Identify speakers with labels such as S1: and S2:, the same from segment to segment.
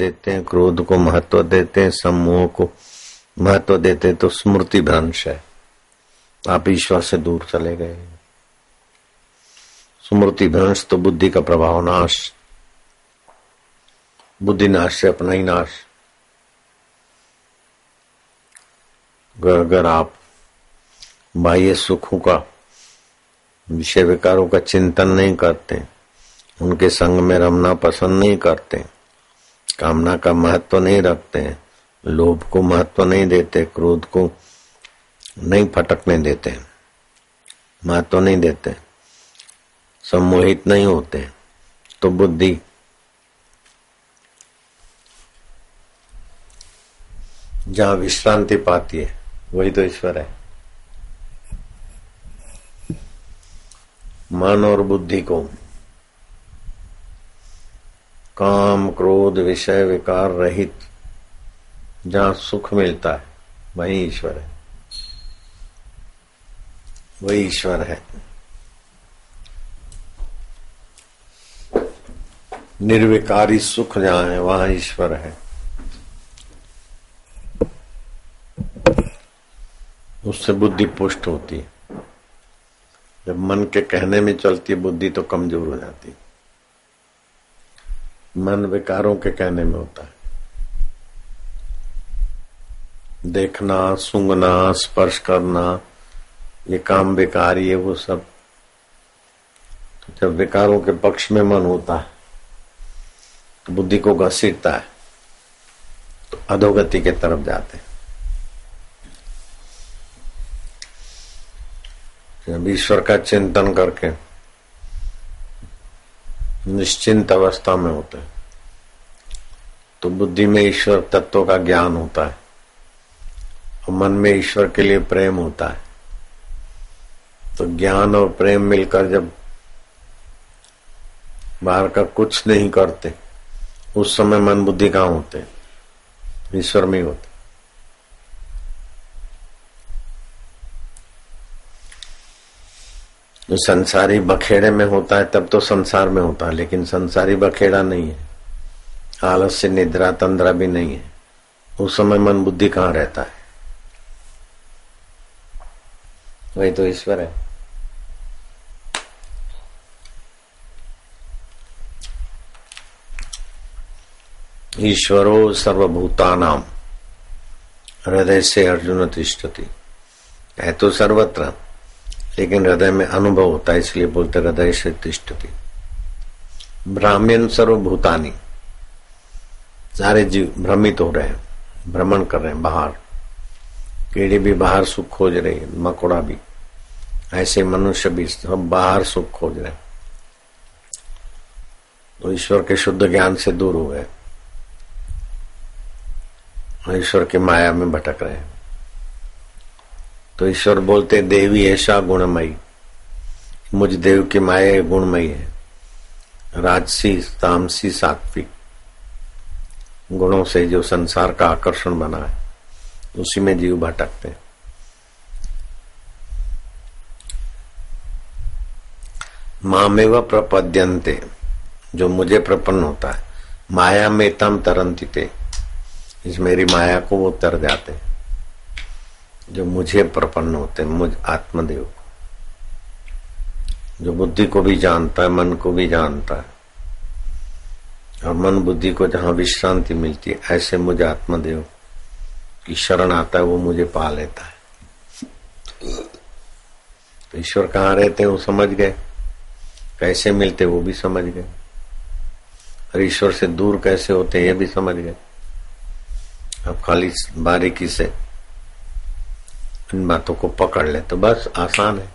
S1: देते हैं, क्रोध को महत्व देते हैं, सम्मोह को महत्व देते हैं तो स्मृति भ्रंश है। आप ईश्वर से दूर चले गए। स्मृति भ्रंश तो बुद्धि का प्रभाव नाश। बुद्धि नाश से अपना ही नाश। अगर आप बाह्य सुखों का, विषय विकारों का चिंतन नहीं करते, उनके संग में रमना पसंद नहीं करते कामना का महत्व नहीं रखते हैं, लोभ को महत्व नहीं देते, क्रोध को नहीं फटकने देते, महत्व नहीं देते, सम्मोहित नहीं होते तो बुद्धि जहाँ विश्रांति पाती है, वही तो ईश्वर है। मन और बुद्धि को काम, क्रोध, विषय, विकार रहित जहाँ सुख मिलता है, वही ईश्वर है। वही ईश्वर है। निर्विकारी सुख जहाँ है, वहाँ ईश्वर है। उससे बुद्धि पुष्ट होती है। जब मन के कहने में चलती है, बुद्धि तो कमज़ोर हो जाती मन विकारों के कहने में होता है। देखना, सूंघना, स्पर्श करना, ये काम बेकार ये वो सब। जब विकारों के पक्ष में मन होता है तो बुद्धि को घसीटता है तो अधोगति के तरफ़ जाते हैं। जब ईश्वर का चिंतन करके निश्चिंत अवस्था में होते हैं। तो बुद्धि में ईश्वर तत्व का ज्ञान होता है। और मन में ईश्वर के लिए प्रेम होता है। तो ज्ञान और प्रेम मिलकर जब बाहर का कुछ नहीं करते, उस समय मन बुद्धि कहाँ होते ईश्वर में होते जो संसारी बखेड़े में होता है, तब तो संसार में होता है, लेकिन संसारी बखेड़ा नहीं है। आलस्य, निद्रा, तंद्रा भी नहीं है। उस समय मन बुद्धि कहाँ रहता है? वही तो ईश्वर है। ईश्वरो सर्वभूतानाम हृदय से अर्जुन तिष्ठति। है तो सर्वत्र। लेकिन हृदय में अनुभव होता है, इसलिए बोलते हृदय से तिष्ठति। ब्राह्मण सर्वभूतानी, सारे जीव भ्रमित हो रहे हैं, भ्रमण कर रहे हैं बाहर। कीड़ी भी बाहर सुख खोज रही है, मकोड़ा भी। ऐसे मनुष्य भी सब बाहर सुख खोज रहे तो ईश्वर के शुद्ध ज्ञान से दूर हो गए। ईश्वर की माया में भटक रहे तो ईश्वर बोलते देवी ऐसा गुणमयी। मुझ देव की माया गुणमयी है। राजसी, तामसी, सात्विक गुणों से जो संसार का आकर्षण बना है, उसी में जीव भटकते मामेव प्रपद्यंते जो मुझे प्रपन्न होता है। माया में तम तरंतिते इस मेरी माया को वो तर जाते जो मुझे प्रपन्न होते हैं, मुझ आत्मदेव जो बुद्धि को भी जानता है, मन को भी जानता है। और मन बुद्धि को जहाँ विश्रांति मिलती है, ऐसे मुझे आत्मदेव की शरण आता है, वो मुझे पा लेता है। तो ईश्वर कहाँ रहते हैं, वो समझ गए। कैसे मिलते वो भी समझ गए। और ईश्वर से दूर कैसे होते ये भी समझ गए। अब खाली बारीकी से इन बातों को पकड़ ले तो बस आसान है।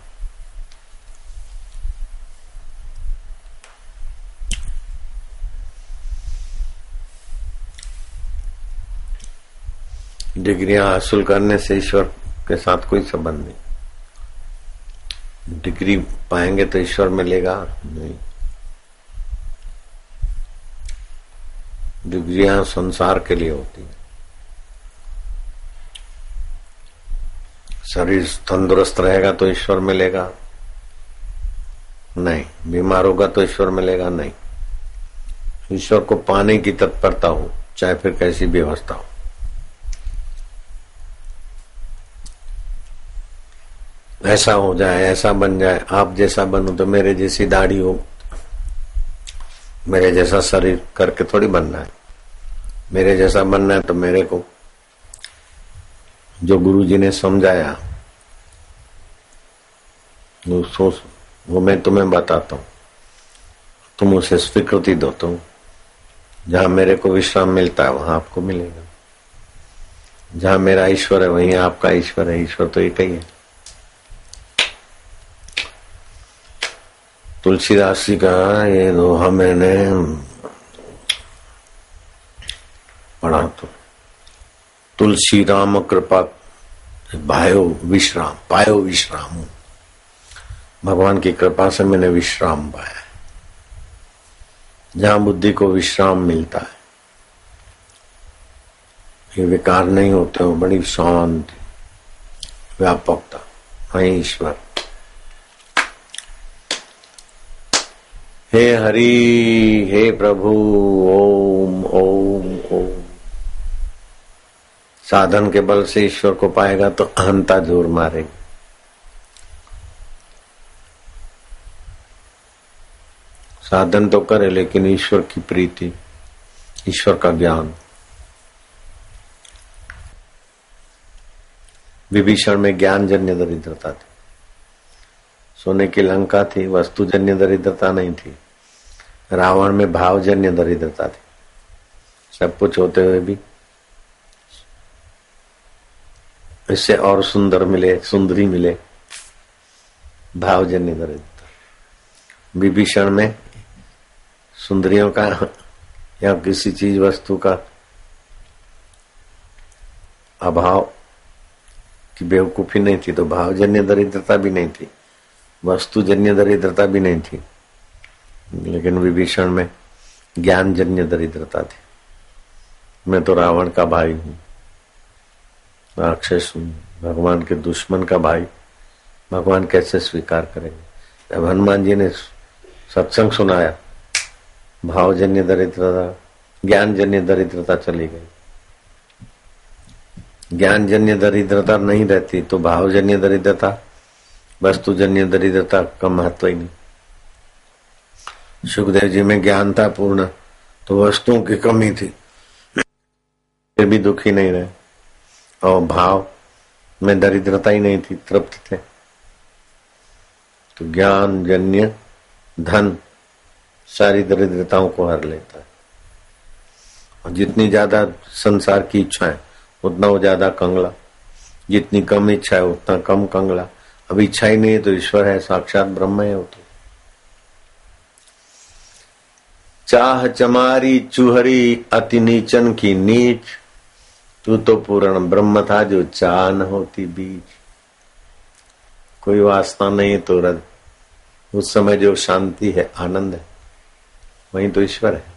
S1: डिग्रियाँ हासिल करने से ईश्वर के साथ कोई संबंध नहीं। डिग्री पाएँगे तो ईश्वर मिलेगा, नहीं। डिग्रियाँ संसार के लिए होती है। शरीर तंदुरुस्त रहेगा तो ईश्वर मिलेगा? नहीं। बीमार होगा तो ईश्वर मिलेगा? नहीं। ईश्वर को पाने की तत्परता हो, चाहे फिर कैसी व्यवस्था हो। ऐसा हो जाए, ऐसा बन जाए, आप जैसा बनो तो मेरे जैसी दाढ़ी हो। मेरे जैसा शरीर करके थोड़ी बनना है। मेरे जैसा बनना है तो मेरे को जो गुरु जी ने समझाया, वो वो मैं तुम्हें बताता हूँ। तुम उसे स्वीकृति दो, तुम जहाँ मेरे को विश्राम मिलता है, वहाँ आपको मिलेगा। जहाँ मेरा ईश्वर है, वहीं आपका ईश्वर है, ईश्वर तो एक ही है। तुलसीदास जी का ये दोहा मैंने पढ़ा तो तुलसी राम कृपा भायो विश्राम, पायो विश्राम। भगवान की कृपा से मैंने विश्राम पाया। जहाँ बुद्धि को विश्राम मिलता है, ये विकार नहीं होते हो बड़ी शांति, व्यापकता, वही ईश्वर। हे हरि, हे प्रभु, ओम ओम ओम। साधन के बल से ईश्वर को पाएगा तो अहंता ज़ोर मारेगी। साधन तो करे लेकिन ईश्वर की प्रीति, ईश्वर का ज्ञान। विभीषण में ज्ञान जन्य दरिद्रता थी। सोने की लंका थी वस्तु जन्य दरिद्रता नहीं थी। रावण में भावजन्य दरिद्रता थी। सब कुछ होते हुए भी इससे और सुंदर मिले, सुंदरी मिले। भावजन्य दरिद्रता विभीषण में सुंदरियों का या किसी चीज़ वस्तु का अभाव की बेवकूफ़ी नहीं थी तो भावजन्य दरिद्रता भी नहीं थी, वस्तुजन्य दरिद्रता भी नहीं थी। लेकिन विभीषण में ज्ञानजन्य दरिद्रता थी। मैं तो रावण का भाई हूँ। राक्षस, भगवान के दुश्मन का भाई, भगवान कैसे स्वीकार करेंगे? जब हनुमान जी ने सत्संग सुनाया, भावजन्य दरिद्रता, ज्ञानजन्य दरिद्रता चली गई। ज्ञानजन्य दरिद्रता नहीं रहती तो भावजन्य दरिद्रता, वस्तुजन्य दरिद्रता का महत्व ही नहीं। सुखदेव जी में ज्ञान था पूर्ण तो वस्तुओं की कमी थी। फिर भी दुखी नहीं रहे। और भाव। में दरिद्रता ही नहीं थी, तृप्त थे। तो ज्ञान, जन्य, धन, सारी दरिद्रताओं को हर लेता है। और जितनी ज़्यादा संसार की इच्छा है उतना वो ज़्यादा कंगला। जितनी कम इच्छा है उतना कम कंगला। अब इच्छा ही नहीं है तो ईश्वर है, साक्षात ब्रह्म है वो तो। चाह चमारी चूहरी अति नीचन की नीच तू तो पूर्ण ब्रह्म था जो चाह न होती बीज। कोई वास्ता नहीं तो रद उस समय जो शांति है, आनंद है, वही तो ईश्वर है।